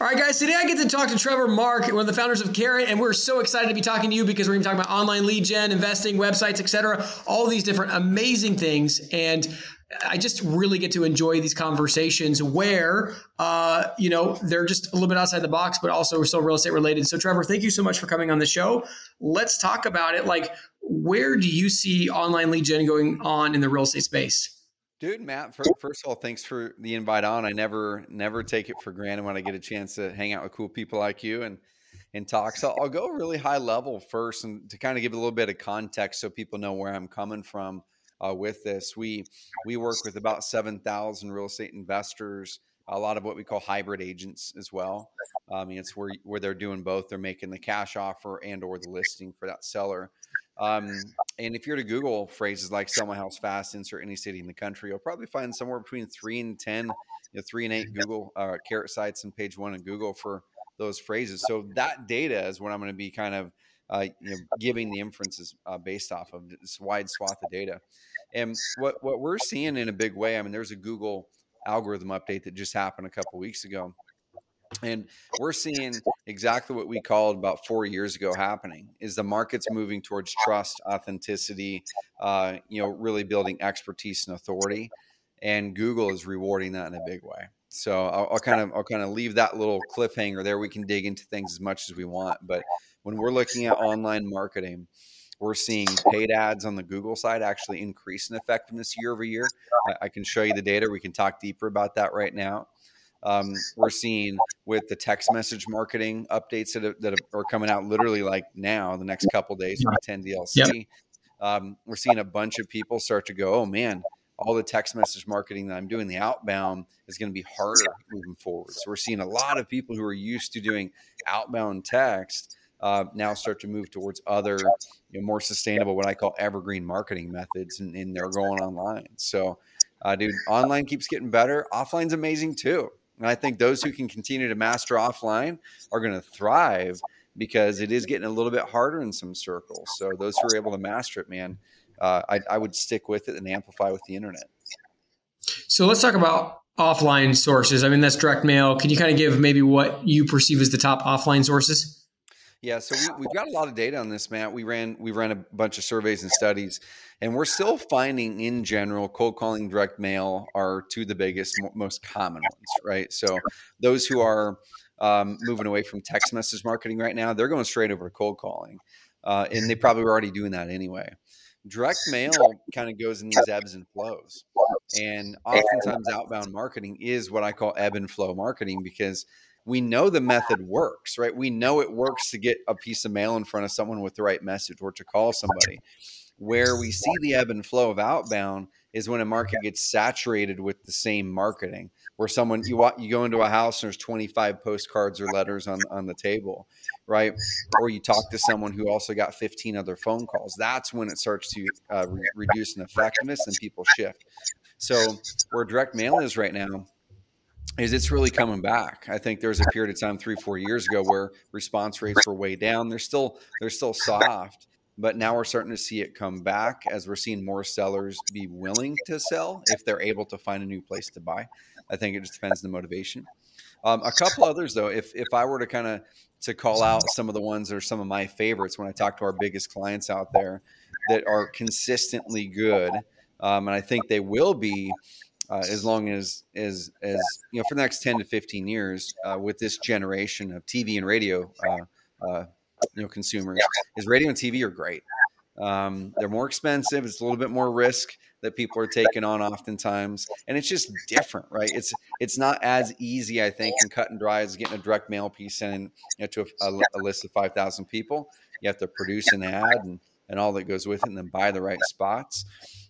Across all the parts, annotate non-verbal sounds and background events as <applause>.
All right, guys. Today I get to talk to Trevor Mauch, one of the founders of Carrot, and we're so excited to be talking to you because we're going to be talking about online lead gen, investing, websites, etc. All these different amazing things, and I just really get to enjoy these conversations where, uh, you know, they're just a little bit outside the box, but also still real estate related. So, Trevor, thank you so much for coming on the show. Let's talk about it. Like, where do you see online lead gen going on in the real estate space? Dude, Matt, first of all, thanks for the invite on. I never, never take it for granted when I get a chance to hang out with cool people like you and, and talk. So I'll go really high level first and to kind of give a little bit of context so people know where I'm coming from uh, with this. We, we work with about 7,000 real estate investors, a lot of what we call hybrid agents as well. I mean, it's where, where they're doing both. They're making the cash offer and or the listing for that seller. Um, and if you're to Google phrases like "sell my house fast," insert any city in the country, you'll probably find somewhere between three and ten, you know, three and eight Google uh, carrot sites and page one in Google for those phrases. So that data is what I'm going to be kind of uh, you know, giving the inferences uh, based off of this wide swath of data. And what what we're seeing in a big way, I mean, there's a Google algorithm update that just happened a couple weeks ago and we're seeing exactly what we called about four years ago happening is the market's moving towards trust authenticity uh, you know really building expertise and authority. And google is rewarding that in a big way. So I'll, I'll, kind of i'll kind of leave that little cliffhanger there. We can dig into things as much as we want but when we're looking at online marketing we're seeing paid ads on the google side actually increase in effectiveness year over year. I, I can show you the data. We can talk deeper about that right now um, we're seeing with the text message marketing updates that, that are coming out literally like now, the next couple days from 10 DLC. Yep. Um, we're seeing a bunch of people start to go, oh man, all the text message marketing that I'm doing, the outbound is going to be harder moving forward. So we're seeing a lot of people who are used to doing outbound text uh, now start to move towards other you know, more sustainable, what I call evergreen marketing methods, and, and they're going online. So, uh, dude, online keeps getting better. Offline's amazing too. And I think those who can continue to master offline are going to thrive because it is getting a little bit harder in some circles. So those who are able to master it, man, uh, I, I would stick with it and amplify with the internet. So let's talk about offline sources. I mean, that's direct mail. Can you kind of give maybe what you perceive as the top offline sources? Yeah, so we, have got a lot of data on this, Matt. We ran we ran a bunch of surveys and studies, and we're still finding in general cold calling, direct mail are two of the biggest, most common ones, right? So those who are um, moving away from text message marketing right now, they're going straight over to cold calling, uh, and they probably were already doing that anyway. Direct mail kind of goes in these ebbs and flows, and oftentimes outbound marketing is what I call ebb and flow marketing because we know the method works, right? We know it works to get a piece of mail in front of someone with the right message or to call somebody. Where we see the ebb and flow of outbound is when a market gets saturated with the same marketing. Where someone you walk, you go into a house and there's 25 postcards or letters on on the table, right? Or you talk to someone who also got 15 other phone calls. That's when it starts to uh, re- reduce in effectiveness and people shift. So where direct mail is right now, is it's really coming back. I think there was a period of time three, four years ago where response rates were way down. They're still they're still soft, but now we're starting to see it come back as we're seeing more sellers be willing to sell if they're able to find a new place to buy. I think it just depends on the motivation. Um, a couple others though, if if I were to kind of to call out some of the ones that are some of my favorites when I talk to our biggest clients out there that are consistently good, um, and I think they will be uh, as long as as as you know for the next 10 to 15 years uh, with this generation of tv and radio uh, uh, you know consumers is radio and tv are great. Um, they're more expensive it's a little bit more risk that people are taking on oftentimes and it's just different right? It's it's not as easy i think and cut and dry as getting a direct mail piece in you know, to a, a list of 5000 people. You have to produce an ad and, and all that goes with it and then buy the right spots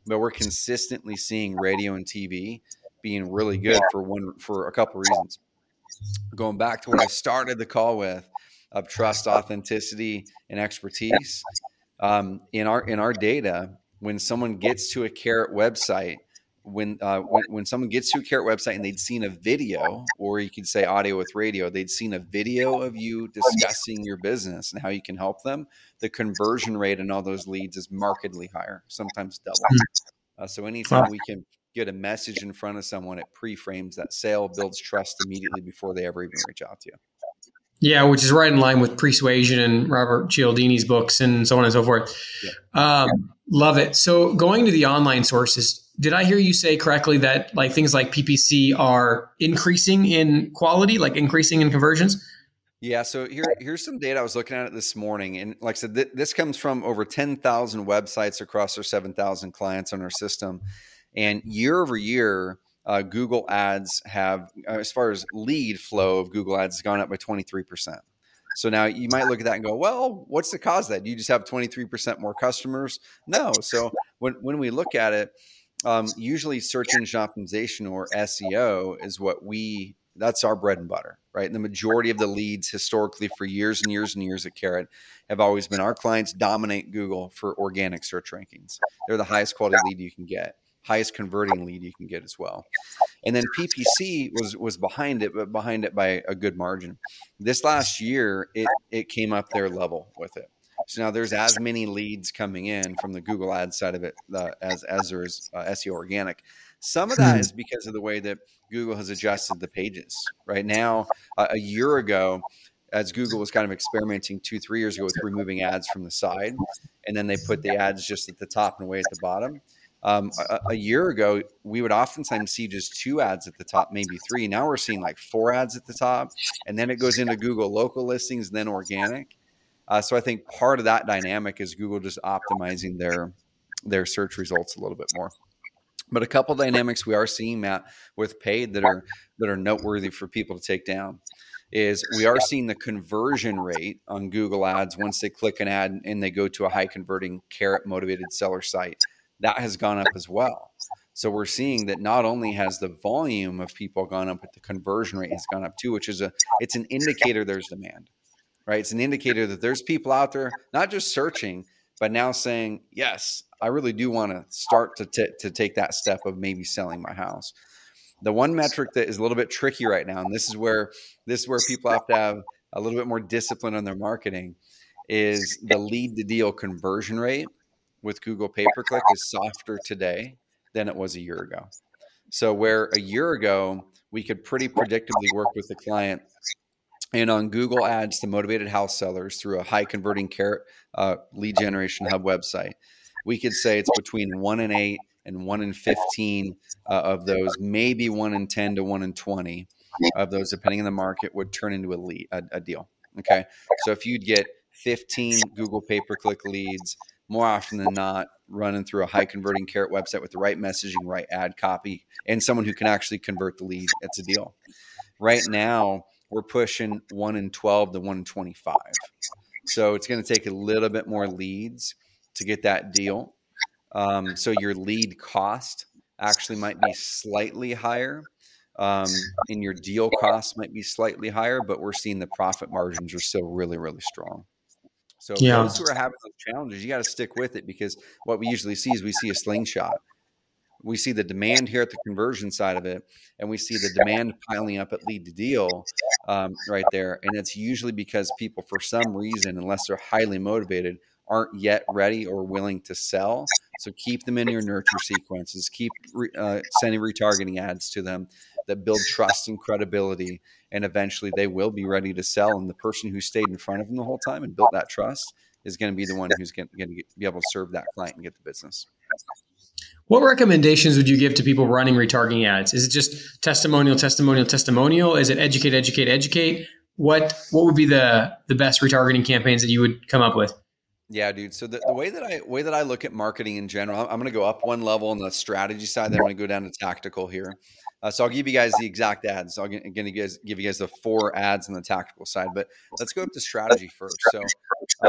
but we're consistently seeing radio and TV being really good for one for a couple reasons. Going back to what I started the call with of trust, authenticity, and expertise. Um, in our in our data, when someone gets to a carrot website, when, uh, when when someone gets to a carrot website and they'd seen a video or you could say audio with radio they'd seen a video of you discussing your business and how you can help them the conversion rate in all those leads is markedly higher sometimes double uh, so anytime we can get a message in front of someone, it pre-frames that sale, builds trust immediately before they ever even reach out to you. Yeah, which is right in line with persuasion and Robert Cialdini's books and so on and so forth. Yeah. Um, love it. So going to the online sources, did I hear you say correctly that like things like PPC are increasing in quality, like increasing in conversions? Yeah, so here here's some data I was looking at it this morning, and like I said, th- this comes from over ten thousand websites across our seven thousand clients on our system, and year over year, uh, Google Ads have, uh, as far as lead flow of Google Ads, has gone up by 23%. So now you might look at that and go, well, what's the cause of that? Do you just have 23% more customers? No. So when, when we look at it, um, usually search engine optimization or SEO is what we, that's our bread and butter, right? And the majority of the leads historically for years and years and years at Carrot have always been our clients dominate Google for organic search rankings. They're the highest quality lead you can get highest converting lead you can get as well. And then PPC was was behind it, but behind it by a good margin. This last year, it it came up their level with it. So now there's as many leads coming in from the Google Ads side of it uh, as as there is uh, SEO organic. Some of that hmm. because of the way that Google has adjusted the pages. Right now, uh, a year ago, as Google was kind of experimenting two, three years ago with removing ads from the side, and then they put the ads just at the top and way at the bottom. Um, a, a, year ago, we would oftentimes see just two ads at the top, maybe three. Now we're seeing like four ads at the top, and then it goes into Google local listings, then organic. Uh, so I think part of that dynamic is Google just optimizing their their search results a little bit more. But a couple dynamics we are seeing, Matt, with paid that are that are noteworthy for people to take down is we are seeing the conversion rate on Google Ads once they click an ad and they go to a high converting carrot motivated seller site that has gone up as well. So we're seeing that not only has the volume of people gone up, but the conversion rate has gone up too, which is a it's an indicator there's demand, right? It's an indicator that there's people out there not just searching, but now saying, yes, I really do want to start to t- to take that step of maybe selling my house. The one metric that is a little bit tricky right now, and this is where this is where people have to have a little bit more discipline on their marketing, is the lead to deal conversion rate with Google pay per click is softer today than it was a year ago. So, where a year ago we could pretty predictably work with the client and on Google Ads to motivated house sellers through a high converting carrot uh, lead generation hub website, we could say it's between one and eight and one in 15 uh, of those, maybe one in 10 to one in 20 of those, depending on the market, would turn into a lead, a, a deal. Okay. So if you'd get 15 Google pay per click leads, more often than not running through a high converting carrot website with the right messaging, right ad copy, and someone who can actually convert the lead. It's a deal. Right now, we're pushing one in 12 to one in 25. So it's going to take a little bit more leads to get that deal. Um, so your lead cost actually might be slightly higher. Um, and your deal cost might be slightly higher, but we're seeing the profit margins are still really, really strong. So yeah. those who are having those challenges, you got to stick with it because what we usually see is we see a slingshot. We see the demand here at the conversion side of it, and we see the demand piling up at lead to deal um, right there. And it's usually because people, for some reason, unless they're highly motivated, aren't yet ready or willing to sell. So keep them in your nurture sequences. Keep re, uh, sending retargeting ads to them that build trust and credibility and eventually they will be ready to sell and the person who stayed in front of them the whole time and built that trust is going to be the one who's going to be able to serve that client and get the business what recommendations would you give to people running retargeting ads is it just testimonial testimonial testimonial is it educate educate educate what what would be the the best retargeting campaigns that you would come up with yeah, dude. So the, the way that I way that I look at marketing in general, I'm, I'm going to go up one level on the strategy side. Then I'm going to go down to tactical here. Uh, so I'll give you guys the exact ads. So I'm going to give you guys the four ads on the tactical side, but let's go up to strategy first. So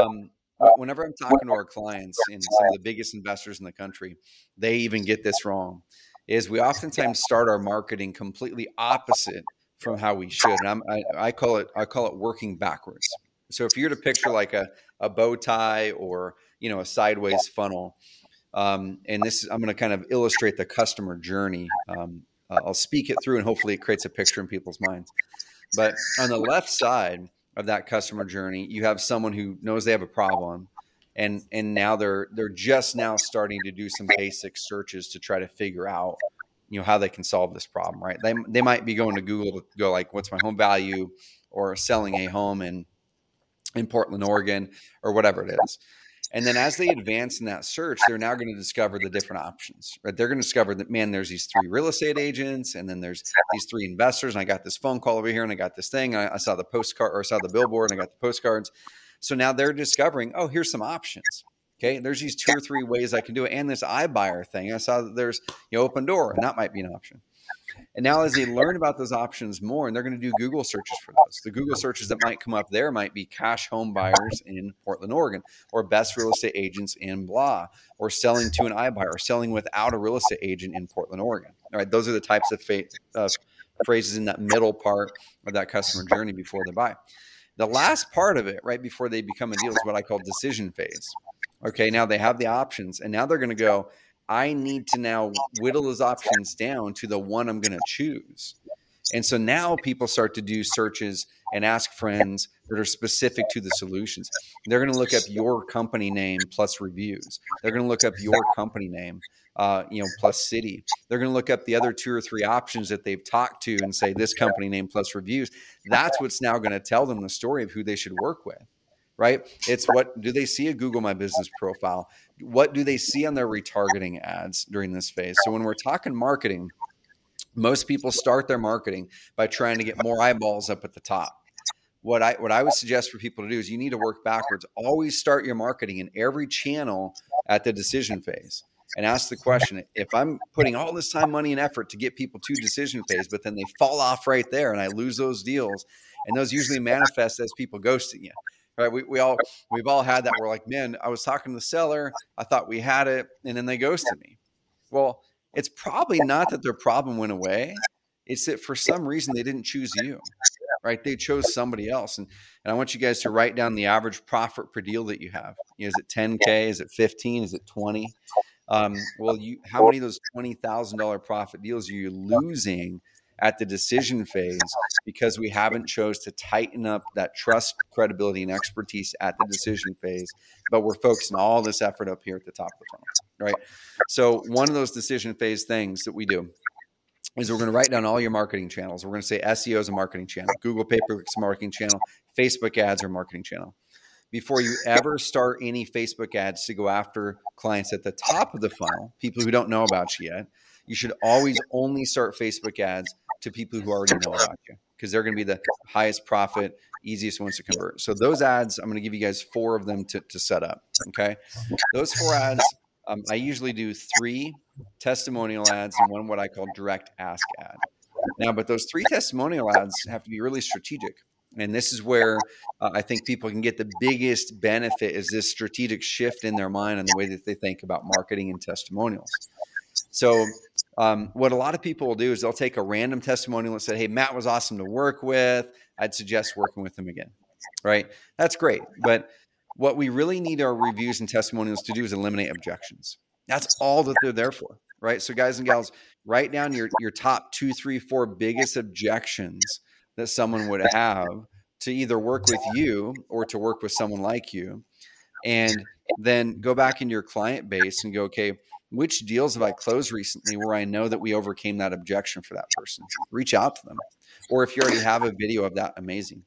um, whenever I'm talking to our clients and some of the biggest investors in the country, they even get this wrong. Is we oftentimes start our marketing completely opposite from how we should. And I, I call it I call it working backwards. So if you're to picture like a, a bow tie or you know a sideways funnel, um, and this I'm going to kind of illustrate the customer journey um, uh, I'll speak it through and hopefully it creates a picture in people's minds. But on the left side of that customer journey, you have someone who knows they have a problem and and now they're they're just now starting to do some basic searches to try to figure out you know how they can solve this problem, right? They they might be going to Google to go like, what's my home value, or selling a home in in Portland, Oregon, or whatever it is. And then as they advance in that search, they're now going to discover the different options, right? They're going to discover that, man, there's these three real estate agents, and then there's these three investors, and I got this phone call over here, and I got this thing, I, I saw the postcard, or I saw the billboard, and I got the postcards. So now they're discovering, oh, here's some options. Okay, there's these two or three ways I can do it, and this iBuyer thing. I saw that there's you know, Opendoor, and that might be an option. And now, as they learn about those options more, and they're going to do Google searches for those. The Google searches that might come up there might be cash home buyers in Portland, Oregon, or best real estate agents in blah, or selling to an iBuyer, or selling without a real estate agent in Portland, Oregon. All right, those are the types of fa- uh, phrases in that middle part of that customer journey before they buy. The last part of it, right before they become a deal, is what I call decision phase. Okay, now they have the options, and now they're going to go I need to now whittle those options down to the one I'm going to choose. And so now people start to do searches and ask friends that are specific to the solutions. They're going to look up your company name plus reviews. They're going to look up your company name, uh, you know, plus city. They're going to look up the other two or three options that they've talked to and say this company name plus reviews. That's what's now going to tell them the story of who they should work with right? It's what do they see a Google My Business profile? What do they see on their retargeting ads during this phase? So when we're talking marketing, most people start their marketing by trying to get more eyeballs up at the top. What I what I would suggest for people to do is you need to work backwards. Always start your marketing in every channel at the decision phase and ask the question if I'm putting all this time, money, and effort to get people to decision phase, but then they fall off right there and I lose those deals, and those usually manifest as people ghosting you right? We, we all we've all had that. We're like, man, I was talking to the seller, I thought we had it, and then they ghosted me. Well, it's probably not that their problem went away. It's that for some reason they didn't choose you, right? They chose somebody else. And, and I want you guys to write down the average profit per deal that you have. You know, is it 10K? Is it 15? Is it 20? Um, well, you how many of those twenty thousand dollar profit deals are you losing at the decision phase because we haven't chose to tighten up that trust, credibility, and expertise at the decision phase. But we're focusing all this effort up here at the top of the funnel, right? So one of those decision phase things that we do is we're going to write down all your marketing channels. We're going to say SEO is a marketing channel, Google pay per click is a marketing channel, Facebook ads are a marketing channel. Before you ever start any Facebook ads to go after clients at the top of the funnel, people who don't know about you yet, you should always only start Facebook ads to people who already know about you because they're going to be the highest profit, easiest ones to convert. So those ads, I'm going to give you guys four of them to, to set up. Okay. Those four ads, um, I usually do three testimonial ads and one what I call direct ask ad. Now, but those three testimonial ads have to be really strategic. And this is where uh, I think people can get the biggest benefit is this strategic shift in their mind and the way that they think about marketing and testimonials. So um, what a lot of people will do is they'll take a random testimonial and say, "Hey, Matt was awesome to work with. I'd suggest working with him again." Right? That's great, but what we really need our reviews and testimonials to do is eliminate objections. That's all that they're there for, right? So, guys and gals, write down your your top two, three, four biggest objections that someone would have to either work with you or to work with someone like you, and then go back into your client base and go, okay which deals have I closed <laughs> recently where I know that we overcame that objection for that person? Reach out to them. Or if you already have a video of that, amazing.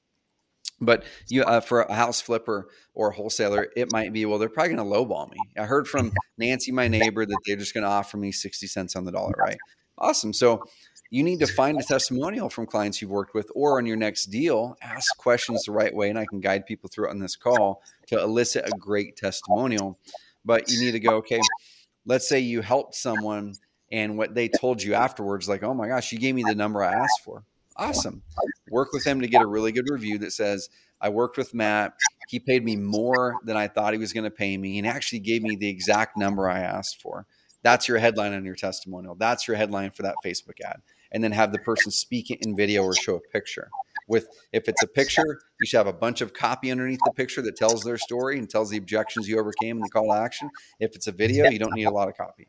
But you, uh, for a house flipper or a wholesaler, it might be well. They're probably going to lowball me. I heard from Nancy, my neighbor, that they're just going to offer me sixty cents on the dollar. Right? Awesome. So you need to find a testimonial from clients you've worked with, or on your next deal, ask questions the right way, and I can guide people through it on this call to elicit a great testimonial. But you need to go, okay, let's say you helped someone and what they told you afterwards, like, oh my gosh, you gave me the number I asked for. Awesome. Work with them to get a really good review that says, I worked with Matt. He paid me more than I thought he was going to pay me and actually gave me the exact number I asked for. That's your headline on your testimonial. That's your headline for that Facebook ad. And then have the person speak it in video or show a picture with if it's a picture you should have a bunch of copy underneath the picture that tells their story and tells the objections you overcame and the call to action if it's a video you don't need a lot of copy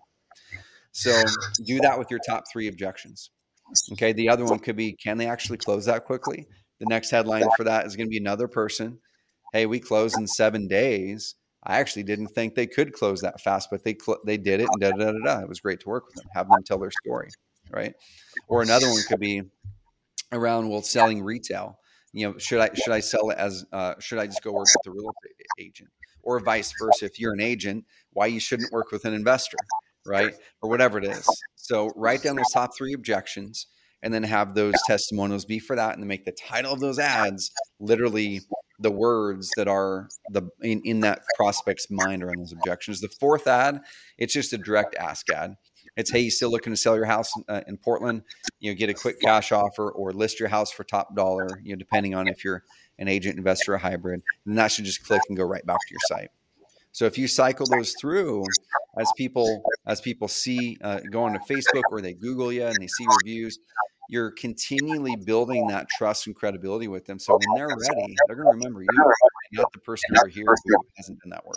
so do that with your top three objections okay the other one could be can they actually close that quickly the next headline for that is going to be another person hey we close in seven days I actually didn't think they could close that fast, but they cl- they did it and da da da da. It was great to work with them, have them tell their story. right? Or another one could be around well selling retail. You know, should I should I sell it as uh, should I just go work with a real estate agent, or vice versa? If you're an agent, why you shouldn't work with an investor, right? Or whatever it is. So write down those top three objections and then have those testimonials be for that and make the title of those ads literally the words that are the in, in that prospect's mind around those objections. The fourth ad, it's just a direct ask ad. It's hey, you still looking to sell your house uh, in Portland? You know, get a quick cash offer or list your house for top dollar. You know, depending on if you're an agent, investor, or hybrid, and that should just click and go right back to your site. So if you cycle those through, as people as people see uh, go onto Facebook or they Google you and they see reviews, you're continually building that trust and credibility with them. So when they're ready, they're going to remember you, not the person over here who hasn't done that work.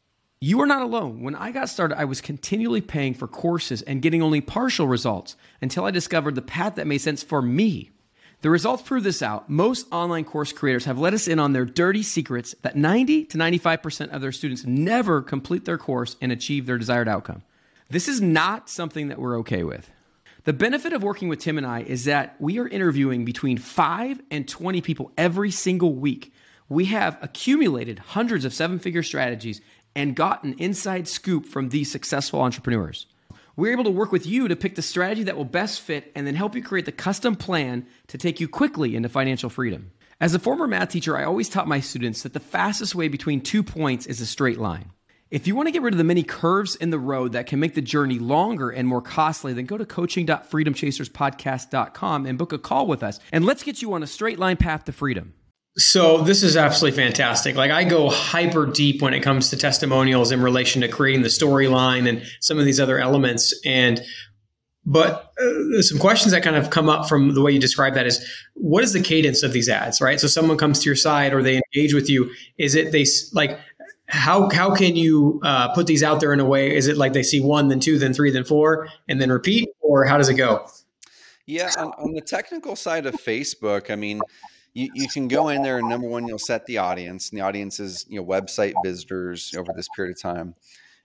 You are not alone. When I got started, I was continually paying for courses and getting only partial results until I discovered the path that made sense for me. The results prove this out. Most online course creators have let us in on their dirty secrets that 90 to 95% of their students never complete their course and achieve their desired outcome. This is not something that we're okay with. The benefit of working with Tim and I is that we are interviewing between 5 and 20 people every single week. We have accumulated hundreds of seven figure strategies and gotten inside scoop from these successful entrepreneurs. We're able to work with you to pick the strategy that will best fit and then help you create the custom plan to take you quickly into financial freedom. As a former math teacher, I always taught my students that the fastest way between two points is a straight line. If you want to get rid of the many curves in the road that can make the journey longer and more costly, then go to coaching.freedomchaserspodcast.com and book a call with us. And let's get you on a straight line path to freedom. So this is absolutely fantastic. Like I go hyper deep when it comes to testimonials in relation to creating the storyline and some of these other elements. And but uh, some questions that kind of come up from the way you describe that is what is the cadence of these ads, right? So someone comes to your site or they engage with you. Is it they like how how can you uh, put these out there in a way? Is it like they see one, then two, then three, then four, and then repeat, or how does it go? Yeah, on, on the technical side of Facebook, I mean you, you can go in there and number one you'll set the audience and the audience is you know website visitors over this period of time.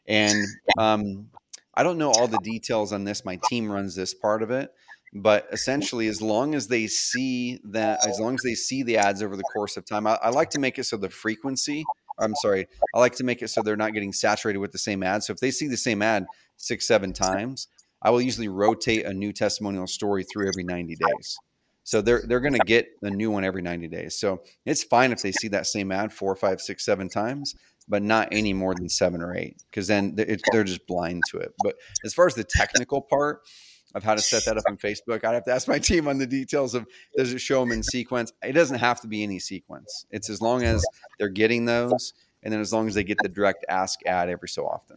And um, i don't know all the details on this my team runs this part of it but essentially as long as they see that as long as they see the ads over the course of time I, I like to make it so the frequency i'm sorry i like to make it so they're not getting saturated with the same ad. So if they see the same ad six seven times i will usually rotate a new testimonial story through every 90 days so they're they're going to get a new one every 90 days. So it's fine if they see that same ad four, five, six, seven times, but not any more than seven or eight, because then they're just blind to it. But as far as the technical part of how to set that up in Facebook, I'd have to ask my team on the details of does it show them in sequence? It doesn't have to be any sequence. It's as long as they're getting those, and then as long as they get the direct ask ad every so often.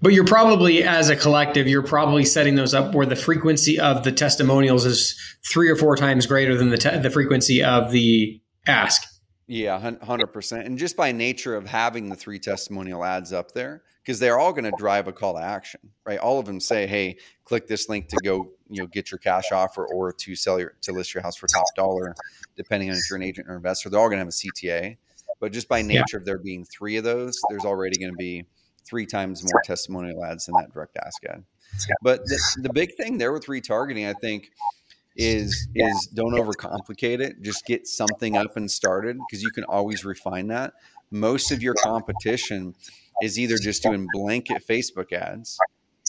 But you're probably, as a collective, you're probably setting those up where the frequency of the testimonials is three or four times greater than the te- the frequency of the ask. Yeah, hundred percent. And just by nature of having the three testimonial ads up there, because they're all going to drive a call to action, right? All of them say, "Hey, click this link to go, you know, get your cash offer or to sell your to list your house for top dollar, depending on if you're an agent or investor." They're all going to have a CTA, but just by nature yeah. of there being three of those, there's already going to be three times more testimonial ads than that direct ask ad. But the, the big thing there with retargeting, I think, is is don't overcomplicate it. Just get something up and started because you can always refine that. Most of your competition is either just doing blanket Facebook ads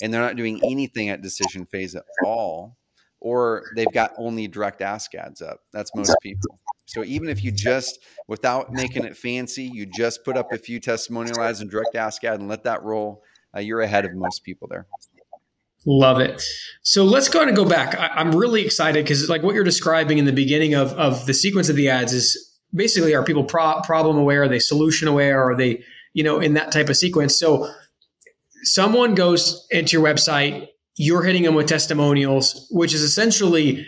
and they're not doing anything at decision phase at all, or they've got only direct ask ads up. That's most people. So even if you just, without making it fancy, you just put up a few testimonial ads and direct ask ad and let that roll, uh, you're ahead of most people there. Love it. So let's go and go back. I, am really excited because like what you're describing in the beginning of, of the sequence of the ads is basically are people pro- problem aware? Are they solution aware? Are they, you know, in that type of sequence? So someone goes into your website, you're hitting them with testimonials, which is essentially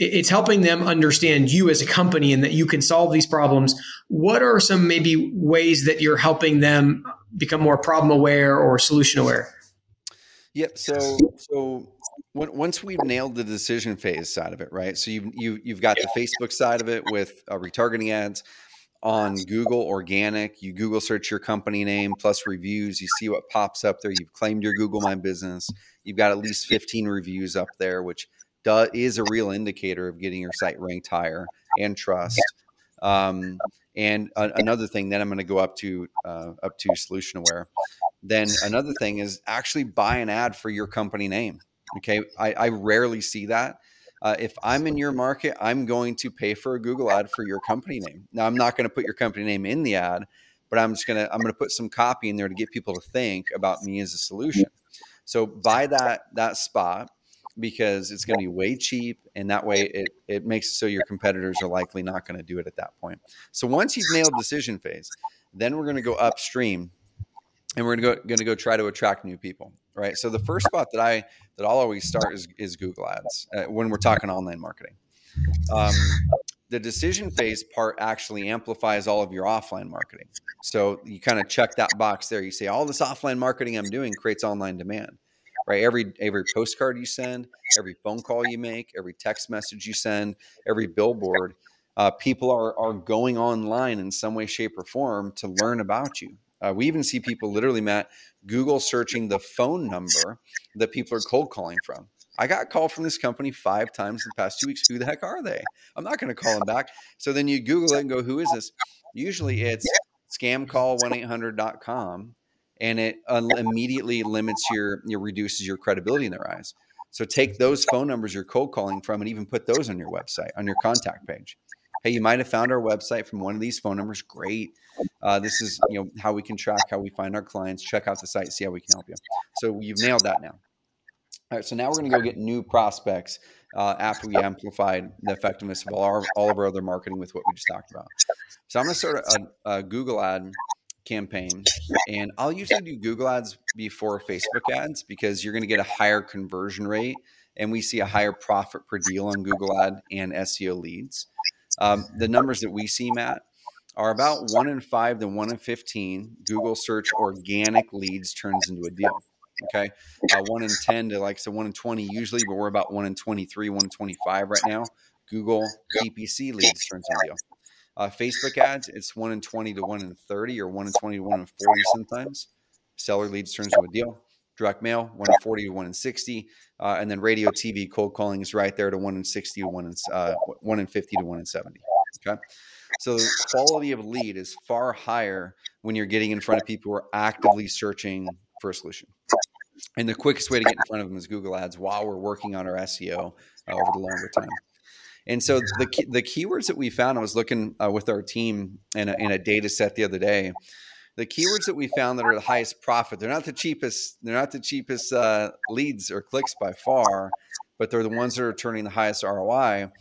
it's helping them understand you as a company and that you can solve these problems. What are some maybe ways that you're helping them become more problem aware or solution aware? Yep. So, so once we've nailed the decision phase side of it, right? So you've you, have you have got the Facebook side of it with uh, retargeting ads on Google organic. You Google search your company name plus reviews. You see what pops up there. You've claimed your Google My Business. You've got at least 15 reviews up there, which does, is a real indicator of getting your site ranked higher and trust. Um, and a, another thing, then I'm going to go up to uh, up to solution aware. Then another thing is actually buy an ad for your company name. Okay, I, I rarely see that. Uh, if I'm in your market, I'm going to pay for a Google ad for your company name. Now, I'm not going to put your company name in the ad, but I'm just gonna I'm gonna put some copy in there to get people to think about me as a solution. So buy that that spot because it's going to be way cheap and that way it, it makes it so your competitors are likely not going to do it at that point. So once you've nailed decision phase then we're going to go upstream and we're going to go, going to go try to attract new people right? So the first spot that i that i'll always start is, is google ads uh, when we're talking online marketing. Um, the decision phase part actually amplifies all of your offline marketing. So you kind of check that box there. You say all this offline marketing i'm doing creates online demand right? Every every postcard you send, every phone call you make, every text message you send, every billboard, uh, people are are going online in some way, shape, or form to learn about you. Uh, we even see people literally, Matt, Google searching the phone number that people are cold calling from. I got a call from this company five times in the past two weeks. Who the heck are they? I'm not going to call them back. So then you Google it and go, who is this? Usually it's scamcall1800.com and it immediately limits your, reduces your credibility in their eyes. So take those phone numbers you're cold calling from and even put those on your website, on your contact page. Hey, you might have found our website from one of these phone numbers. Great. Uh, this is you know how we can track how we find our clients. Check out the site, see how we can help you. So you've nailed that now. All right, so now we're going to go get new prospects uh, after we amplified the effectiveness of all, our, all of our other marketing with what we just talked about. So I'm going to start a, a Google ad campaign. And I'll usually do Google ads before Facebook ads because you're going to get a higher conversion rate and we see a higher profit per deal on Google ad and SEO leads. Um, the numbers that we see, Matt, are about one in five to one in 15 Google search organic leads turns into a deal. Okay. Uh, one in 10 to like, so one in 20 usually, but we're about one in 23, one in 25 right now. Google PPC leads turns into a deal. Uh, Facebook ads, it's one in 20 to one in 30 or one in 20 to one in 40 sometimes. Seller leads turns into a deal. Direct mail, one in 40 to one in 60. Uh, and then radio, TV, cold calling is right there to one in 60 to one in, uh, one in 50 to one in 70. Okay. So the quality of lead is far higher when you're getting in front of people who are actively searching for a solution. And the quickest way to get in front of them is Google Ads while we're working on our SEO uh, over the longer time. And so the the keywords that we found, I was looking uh, with our team in a, in a data set the other day. The keywords that we found that are the highest profit, they're not the cheapest. They're not the cheapest uh, leads or clicks by far, but they're the ones that are turning the highest ROI.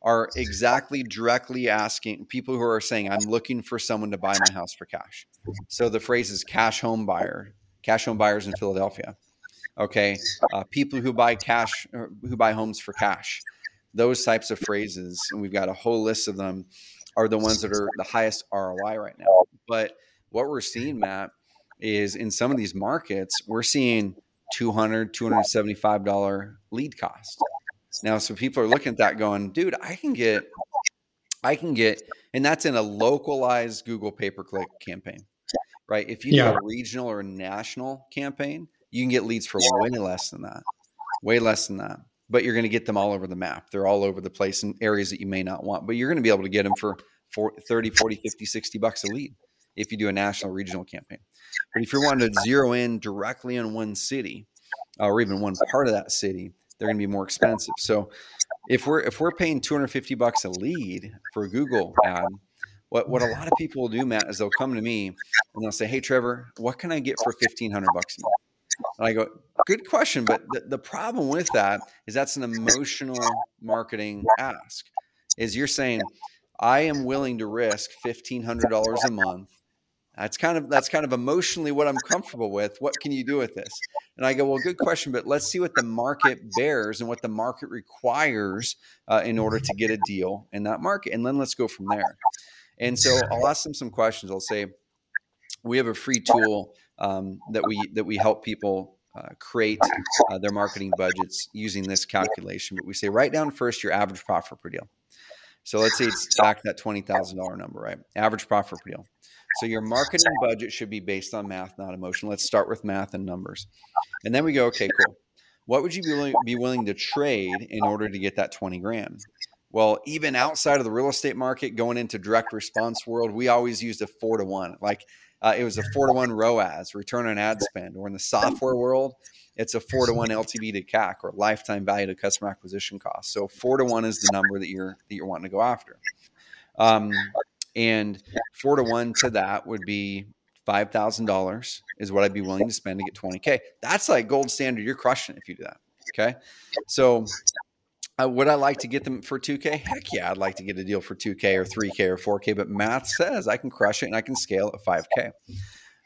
Are exactly directly asking people who are saying, "I'm looking for someone to buy my house for cash." So the phrase is "cash home buyer," cash home buyers in Philadelphia. Okay, uh, people who buy cash, who buy homes for cash those types of phrases, and we've got a whole list of them, are the ones that are the highest ROI right now. But what we're seeing, Matt, is in some of these markets, we're seeing 200 $275 lead cost. Now, so people are looking at that going, dude, I can get, I can get, and that's in a localized Google pay per click campaign, right? If you yeah. do a regional or national campaign, you can get leads for way less than that, way less than that but you're going to get them all over the map. They're all over the place in areas that you may not want, but you're going to be able to get them for 30, 40, 50, 60 bucks a lead if you do a national regional campaign. But if you're wanting to zero in directly on one city uh, or even one part of that city, they're going to be more expensive. So if we're if we're paying 250 bucks a lead for a Google ad, what what a lot of people will do, Matt, is they'll come to me and they'll say, "Hey, Trevor, what can I get for 1500 bucks a month?" And I go, good question. But the, the problem with that is that's an emotional marketing ask. Is you're saying, I am willing to risk $1,500 a month That's kind of that's kind of emotionally what I'm comfortable with. What can you do with this? And I go, well, good question, but let's see what the market bears and what the market requires uh, in order to get a deal in that market, and then let's go from there. And so I'll ask them some questions. I'll say, we have a free tool um, that we that we help people uh, create uh, their marketing budgets using this calculation. But we say write down first your average profit per deal. So let's say it's back that twenty thousand dollar number, right? Average profit per deal. So your marketing budget should be based on math, not emotion. Let's start with math and numbers, and then we go, okay, cool. What would you be willing, be willing to trade in order to get that twenty grand? Well, even outside of the real estate market, going into direct response world, we always used a four to one. Like uh, it was a four to one ROAS, return on ad spend. Or in the software world, it's a four to one LTV to CAC or lifetime value to customer acquisition cost. So four to one is the number that you're that you're wanting to go after. Um, and four to one to that would be five thousand dollars is what I'd be willing to spend to get twenty k. That's like gold standard. You're crushing it if you do that. Okay, so uh, would I like to get them for 2K? Heck yeah, I'd like to get a deal for 2K or 3K or 4K, but math says I can crush it and I can scale at 5K.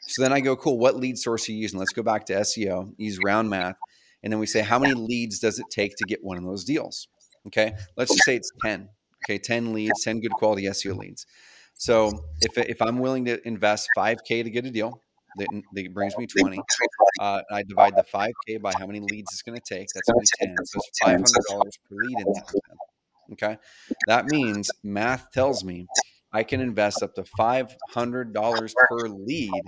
So then I go, cool, what lead source are you using? Let's go back to SEO, use round math. And then we say, how many leads does it take to get one of those deals? Okay, let's just say it's 10. Okay, 10 leads, 10 good quality SEO leads. So if, if I'm willing to invest 5K to get a deal, that, that brings me 20. Uh, I divide the 5K by how many leads it's going to take. That's only 10. So it's $500 per lead in <laughs> that. Okay. That means math tells me I can invest up to $500 per lead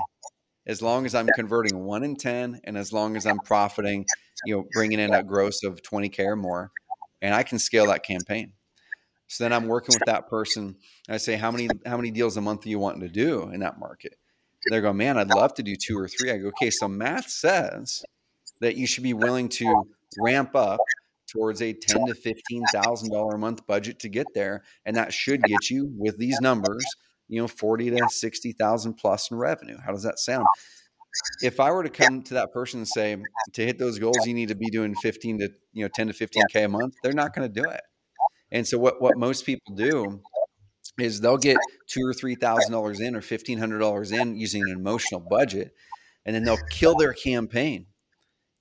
as long as I'm converting one in 10 and as long as I'm profiting, you know, bringing in a gross of 20K or more. And I can scale that campaign. So then I'm working with that person. I say, how many how many deals a month are you wanting to do in that market? They're going, man, I'd love to do two or three. I go, okay, so math says that you should be willing to ramp up towards a ten to fifteen thousand dollar a month budget to get there, and that should get you with these numbers, you know, forty to sixty thousand plus in revenue. How does that sound? If I were to come to that person and say, to hit those goals, you need to be doing fifteen to you know ten to fifteen k a month, they're not going to do it. And so what what most people do is they'll get two or three thousand dollars in or fifteen hundred dollars in using an emotional budget, and then they'll <laughs> kill their campaign.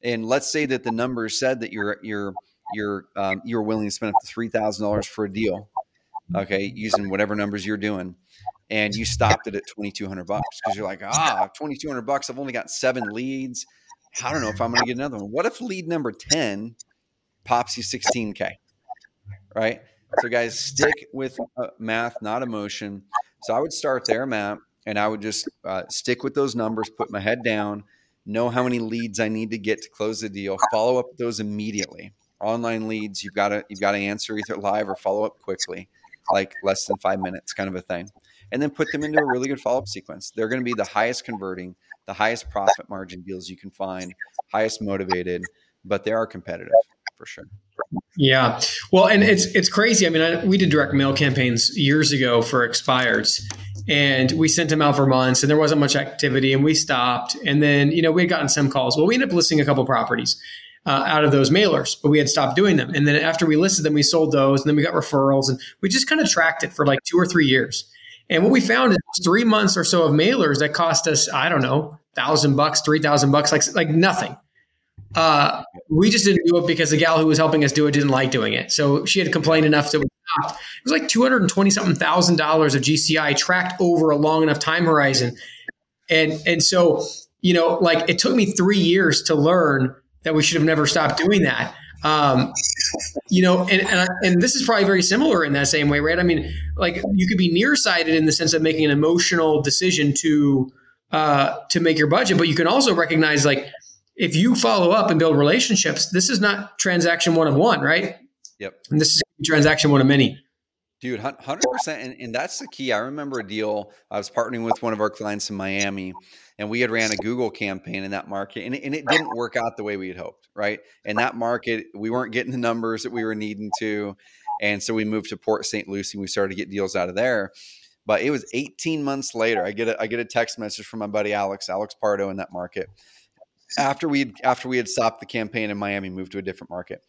And let's say that the numbers said that you're you're you're um, you're willing to spend up to three thousand dollars for a deal, okay, using whatever numbers you're doing, and you stopped it at twenty two hundred bucks because you're like, ah, twenty two hundred bucks. I've only got seven leads. I don't know if I'm going to get another one. What if lead number ten pops you sixteen k, right? So, guys, stick with uh, math, not emotion. So, I would start there, Matt, and I would just uh, stick with those numbers, put my head down, know how many leads I need to get to close the deal, follow up those immediately. Online leads, you've got to you've got to answer either live or follow up quickly, like less than five minutes, kind of a thing, and then put them into a really good follow up sequence. They're going to be the highest converting, the highest profit margin deals you can find, highest motivated, but they are competitive for sure. Yeah. Well, and it's it's crazy. I mean, I, we did direct mail campaigns years ago for expireds, and we sent them out for months, and there wasn't much activity, and we stopped. And then, you know, we had gotten some calls. Well, we ended up listing a couple properties uh, out of those mailers, but we had stopped doing them. And then after we listed them, we sold those, and then we got referrals, and we just kind of tracked it for like two or three years. And what we found is three months or so of mailers that cost us, I don't know, thousand bucks, three thousand bucks, like like nothing. Uh, we just didn't do it because the gal who was helping us do it didn't like doing it. So she had complained enough to stopped. It was like two hundred and twenty something thousand dollars of GCI tracked over a long enough time horizon, and and so you know, like it took me three years to learn that we should have never stopped doing that. Um, you know, and, and and this is probably very similar in that same way, right? I mean, like you could be nearsighted in the sense of making an emotional decision to uh, to make your budget, but you can also recognize like if you follow up and build relationships, this is not transaction one of one, right? Yep. And this is transaction one of many. Dude, 100%. And, and that's the key. I remember a deal. I was partnering with one of our clients in Miami, and we had ran a Google campaign in that market, and, and it didn't work out the way we had hoped, right? In that market, we weren't getting the numbers that we were needing to. And so we moved to Port St. Lucie and we started to get deals out of there. But it was 18 months later. I get a, I get a text message from my buddy Alex, Alex Pardo in that market after we after we had stopped the campaign in Miami, moved to a different market.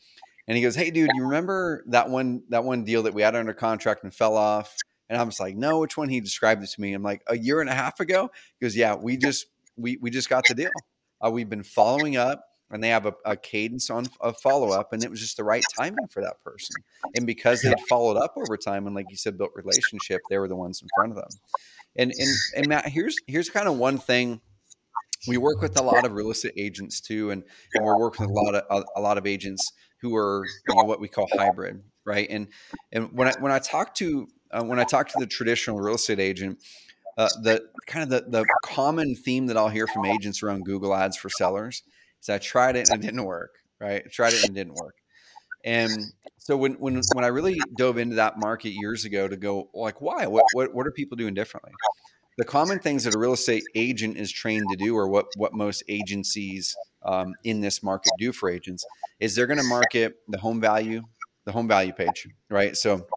And he goes, "Hey, dude, you remember that one that one deal that we had under contract and fell off? And I was like, no, which one? He described it to me. I'm like, a year and a half ago. He goes, yeah, we just we we just got the deal. Uh, we've been following up, and they have a, a cadence on a follow up, and it was just the right timing for that person. And because they'd followed up over time, and like you said, built relationship, they were the ones in front of them. And and and Matt, here's here's kind of one thing. We work with a lot of real estate agents too, and, and we're working with a lot of a, a lot of agents who are you know, what we call hybrid, right? And and when I when I talk to uh, when I talk to the traditional real estate agent, uh, the kind of the, the common theme that I'll hear from agents around Google Ads for sellers is I tried it and it didn't work, right? I tried it and it didn't work. And so when when when I really dove into that market years ago to go like why what what what are people doing differently? The common things that a real estate agent is trained to do, or what what most agencies um, in this market do for agents, is they're going to market the home value, the home value page, right? So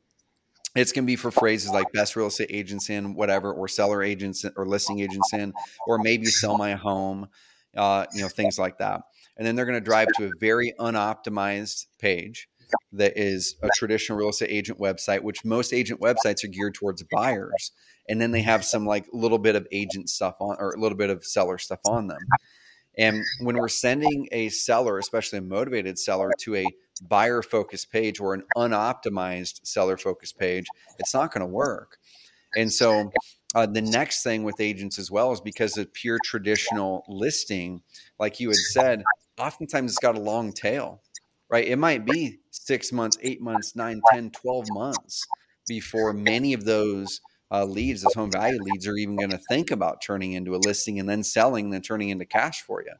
it's going to be for phrases like best real estate agents in whatever, or seller agents or listing agents in, or maybe sell my home, uh, you know, things like that. And then they're going to drive to a very unoptimized page that is a traditional real estate agent website, which most agent websites are geared towards buyers. And then they have some like little bit of agent stuff on or a little bit of seller stuff on them. And when we're sending a seller, especially a motivated seller, to a buyer focused page or an unoptimized seller focused page, it's not going to work. And so uh, the next thing with agents as well is because of pure traditional listing, like you had said, oftentimes it's got a long tail, right? It might be six months, eight months, nine, ten, twelve months before many of those uh, leads, those home value leads, are even going to think about turning into a listing and then selling and then turning into cash for you.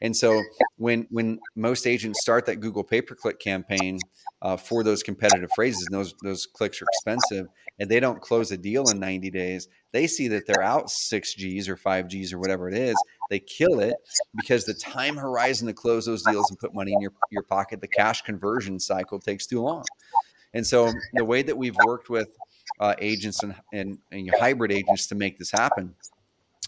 And so when when most agents start that Google pay per click campaign uh, for those competitive phrases, those those clicks are expensive, and they don't close a deal in 90 days, they see that they're out six G's or five G's or whatever it is. They kill it because the time horizon to close those deals and put money in your your pocket, the cash conversion cycle takes too long. And so the way that we've worked with uh, agents and, and, and hybrid agents to make this happen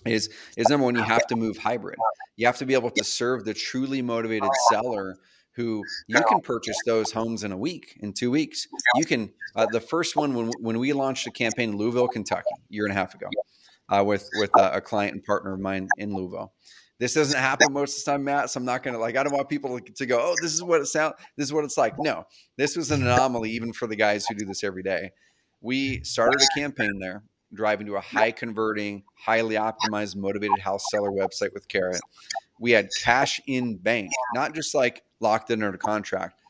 is is number one you have to move hybrid. You have to be able to serve the truly motivated seller who you can purchase those homes in a week in two weeks. You can uh, the first one when, when we launched a campaign in louisville kentucky a year and a half ago uh, with with uh, a client and partner of mine in louisville. This doesn't happen most of the time matt so i'm not gonna like i don't want people to go oh this is what it sounds this is what it's like. No this was an anomaly even for the guys who do this every day we started a campaign there driving to a high converting, highly optimized, motivated house seller website with Carrot. We had cash in bank, not just like locked in under contract,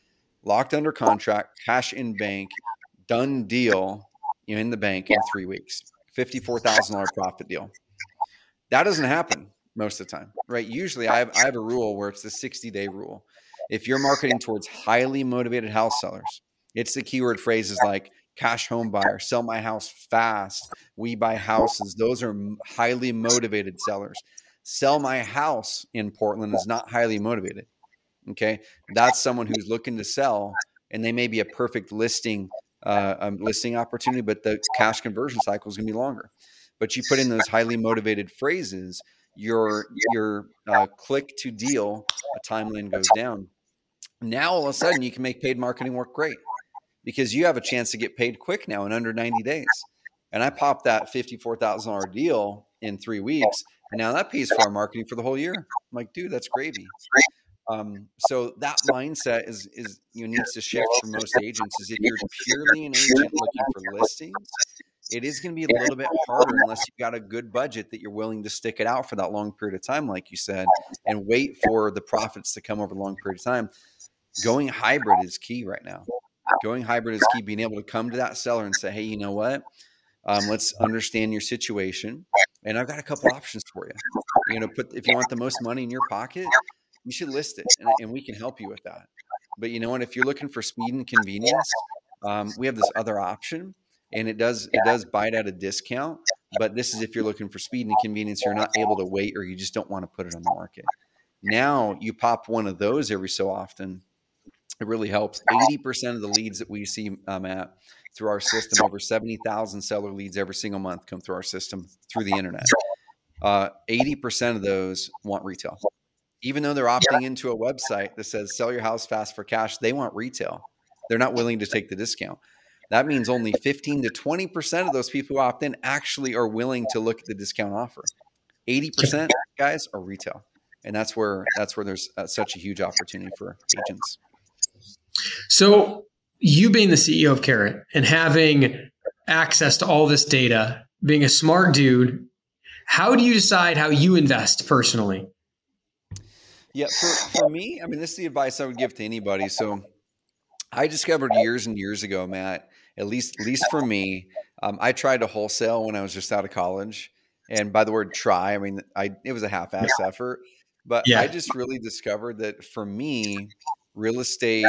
locked under contract, cash in bank, done deal in the bank in three weeks, $54,000 profit deal. That doesn't happen most of the time, right? Usually I have, I have a rule where it's the 60 day rule. If you're marketing towards highly motivated house sellers, it's the keyword phrases like cash home buyer, sell my house fast, we buy houses. Those are highly motivated sellers. Sell my house in Portland is not highly motivated. Okay. That's someone who's looking to sell and they may be a perfect listing uh, um, listing opportunity, but the cash conversion cycle is going to be longer. But you put in those highly motivated phrases, your your uh, click to deal a timeline goes down. Now all of a sudden you can make paid marketing work great because you have a chance to get paid quick now in under 90 days. And I popped that $54,000 deal in three weeks. And now that pays for our marketing for the whole year. I'm like, dude, that's gravy. Um, so that mindset is, is, you know, needs to shift for most agents is if you're purely an agent looking for listings, it is going to be a little bit harder unless you've got a good budget that you're willing to stick it out for that long period of time, like you said, and wait for the profits to come over a long period of time. Going hybrid is key right now going hybrid is key. Being able to come to that seller and say, "Hey, you know what? Um, let's understand your situation, and I've got a couple options for you. You know, put if you want the most money in your pocket, you should list it, and, and we can help you with that. But you know what? If you're looking for speed and convenience, um, we have this other option, and it does it does bite at a discount. But this is if you're looking for speed and convenience, you're not able to wait, or you just don't want to put it on the market. Now you pop one of those every so often it really helps. 80% of the leads that we see um, at through our system, over 70,000 seller leads every single month come through our system through the internet. Uh, 80% of those want retail. Even though they're opting into a website that says sell your house fast for cash, they want retail. They're not willing to take the discount. that means only 15 to 20% of those people who opt in actually are willing to look at the discount offer. 80% guys are retail. And that's where that's where there's uh, such a huge opportunity for agents. So, you being the CEO of Carrot and having access to all this data, being a smart dude, how do you decide how you invest personally? Yeah, for, for me, I mean, this is the advice I would give to anybody. So, I discovered years and years ago, Matt, at least at least for me, um, I tried to wholesale when I was just out of college. And by the word try, I mean I it was a half-ass yeah. effort. But yeah. I just really discovered that for me, real estate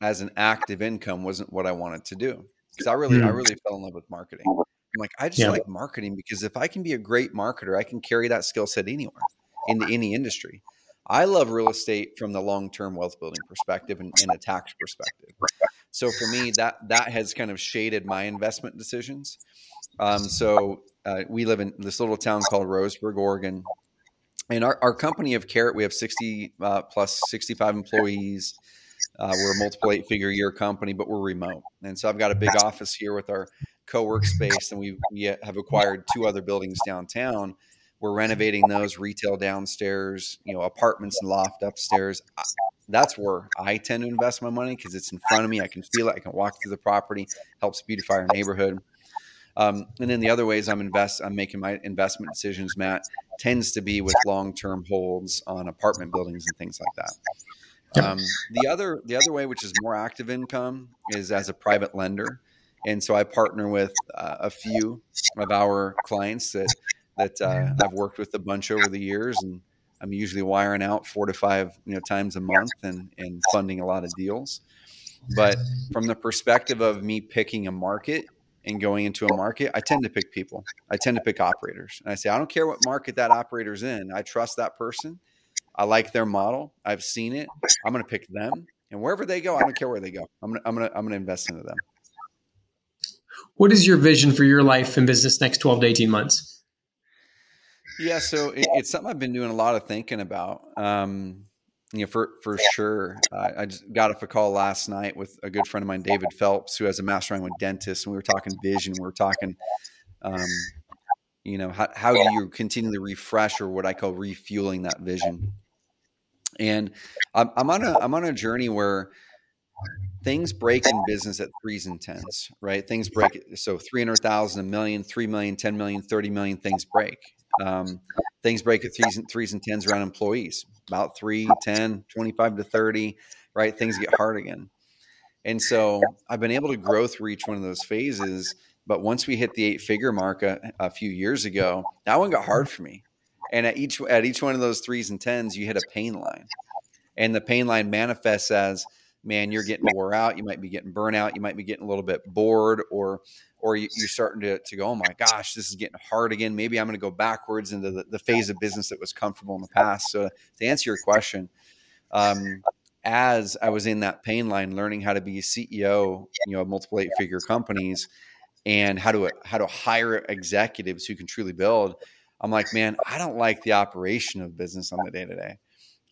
as an active income wasn't what I wanted to do. Because I really, mm. I really fell in love with marketing. I'm like, I just yeah. like marketing because if I can be a great marketer, I can carry that skill set anywhere in the, any industry. I love real estate from the long term wealth building perspective and, and, a tax perspective. So for me, that that has kind of shaded my investment decisions. Um, so uh, we live in this little town called Roseburg, Oregon, and our, our company of Carrot, we have sixty uh, plus sixty five employees. Uh, we're a multiple eight figure year company, but we're remote, and so I've got a big office here with our co-work space, and we we have acquired two other buildings downtown we're renovating those retail downstairs, you know, apartments and loft upstairs. That's where I tend to invest my money because it's in front of me. I can feel it. I can walk through the property. Helps beautify our neighborhood. Um, and then the other ways I'm invest, I'm making my investment decisions, Matt, tends to be with long-term holds on apartment buildings and things like that. Um, the other, the other way, which is more active income, is as a private lender, and so I partner with uh, a few of our clients that that uh, I've worked with a bunch over the years, and I'm usually wiring out four to five you know times a month and and funding a lot of deals. But from the perspective of me picking a market and going into a market, I tend to pick people. I tend to pick operators, and I say I don't care what market that operator's in. I trust that person. I like their model. I've seen it. I'm going to pick them, and wherever they go, I don't care where they go. I'm going to I'm going to I'm going to invest into them. What is your vision for your life and business next 12 to 18 months? Yeah, so it, it's something I've been doing a lot of thinking about. Um, you know, for for sure. Uh, I just got off a call last night with a good friend of mine, David Phelps, who has a mastermind with dentists, and we were talking vision. We were talking, um, you know, how how do you continually refresh or what I call refueling that vision? And I'm, I'm on a I'm on a journey where things break in business at threes and tens, right? Things break. So 300,000, a million, 3 million, 10 million, 30 million things break. Um, things break at threes and threes and tens around employees, about 3, 10, 25 to 30, right? Things get hard again. And so I've been able to grow through each one of those phases. But once we hit the eight figure mark a, a few years ago, that one got hard for me. And at each at each one of those threes and tens, you hit a pain line. And the pain line manifests as man, you're getting wore out. You might be getting burnout. You might be getting a little bit bored, or or you, are starting to, to go, oh my gosh, this is getting hard again. Maybe I'm going to go backwards into the, the, phase of business that was comfortable in the past. So to answer your question, um, as I was in that pain line, learning how to be a CEO, you know, multiple eight figure companies, and how to how to hire executives who can truly build. I'm like, man, I don't like the operation of business on the day to day.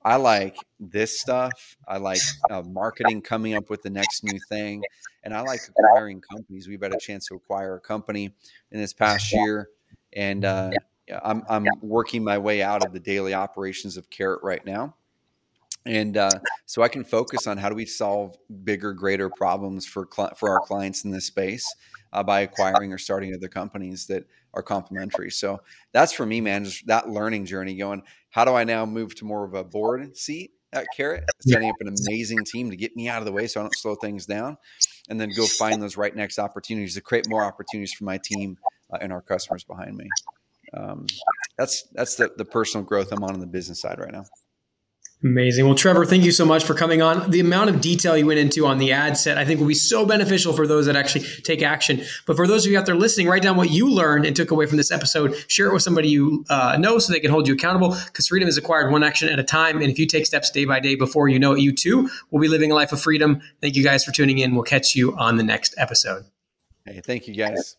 I like this stuff. I like uh, marketing, coming up with the next new thing, and I like acquiring companies. We've had a chance to acquire a company in this past year, and uh, I'm I'm working my way out of the daily operations of Carrot right now, and uh, so I can focus on how do we solve bigger, greater problems for cl- for our clients in this space uh, by acquiring or starting other companies that are complementary. So that's for me, man, just that learning journey going, how do I now move to more of a board seat at Carrot, setting up an amazing team to get me out of the way so I don't slow things down, and then go find those right next opportunities to create more opportunities for my team uh, and our customers behind me. Um, that's that's the, the personal growth I'm on in the business side right now. Amazing. Well, Trevor, thank you so much for coming on. The amount of detail you went into on the ad set, I think, will be so beneficial for those that actually take action. But for those of you out there listening, write down what you learned and took away from this episode. Share it with somebody you uh, know so they can hold you accountable because freedom is acquired one action at a time. And if you take steps day by day before you know it, you too will be living a life of freedom. Thank you guys for tuning in. We'll catch you on the next episode. Hey, thank you guys.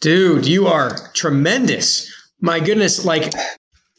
Dude, you are tremendous. My goodness, like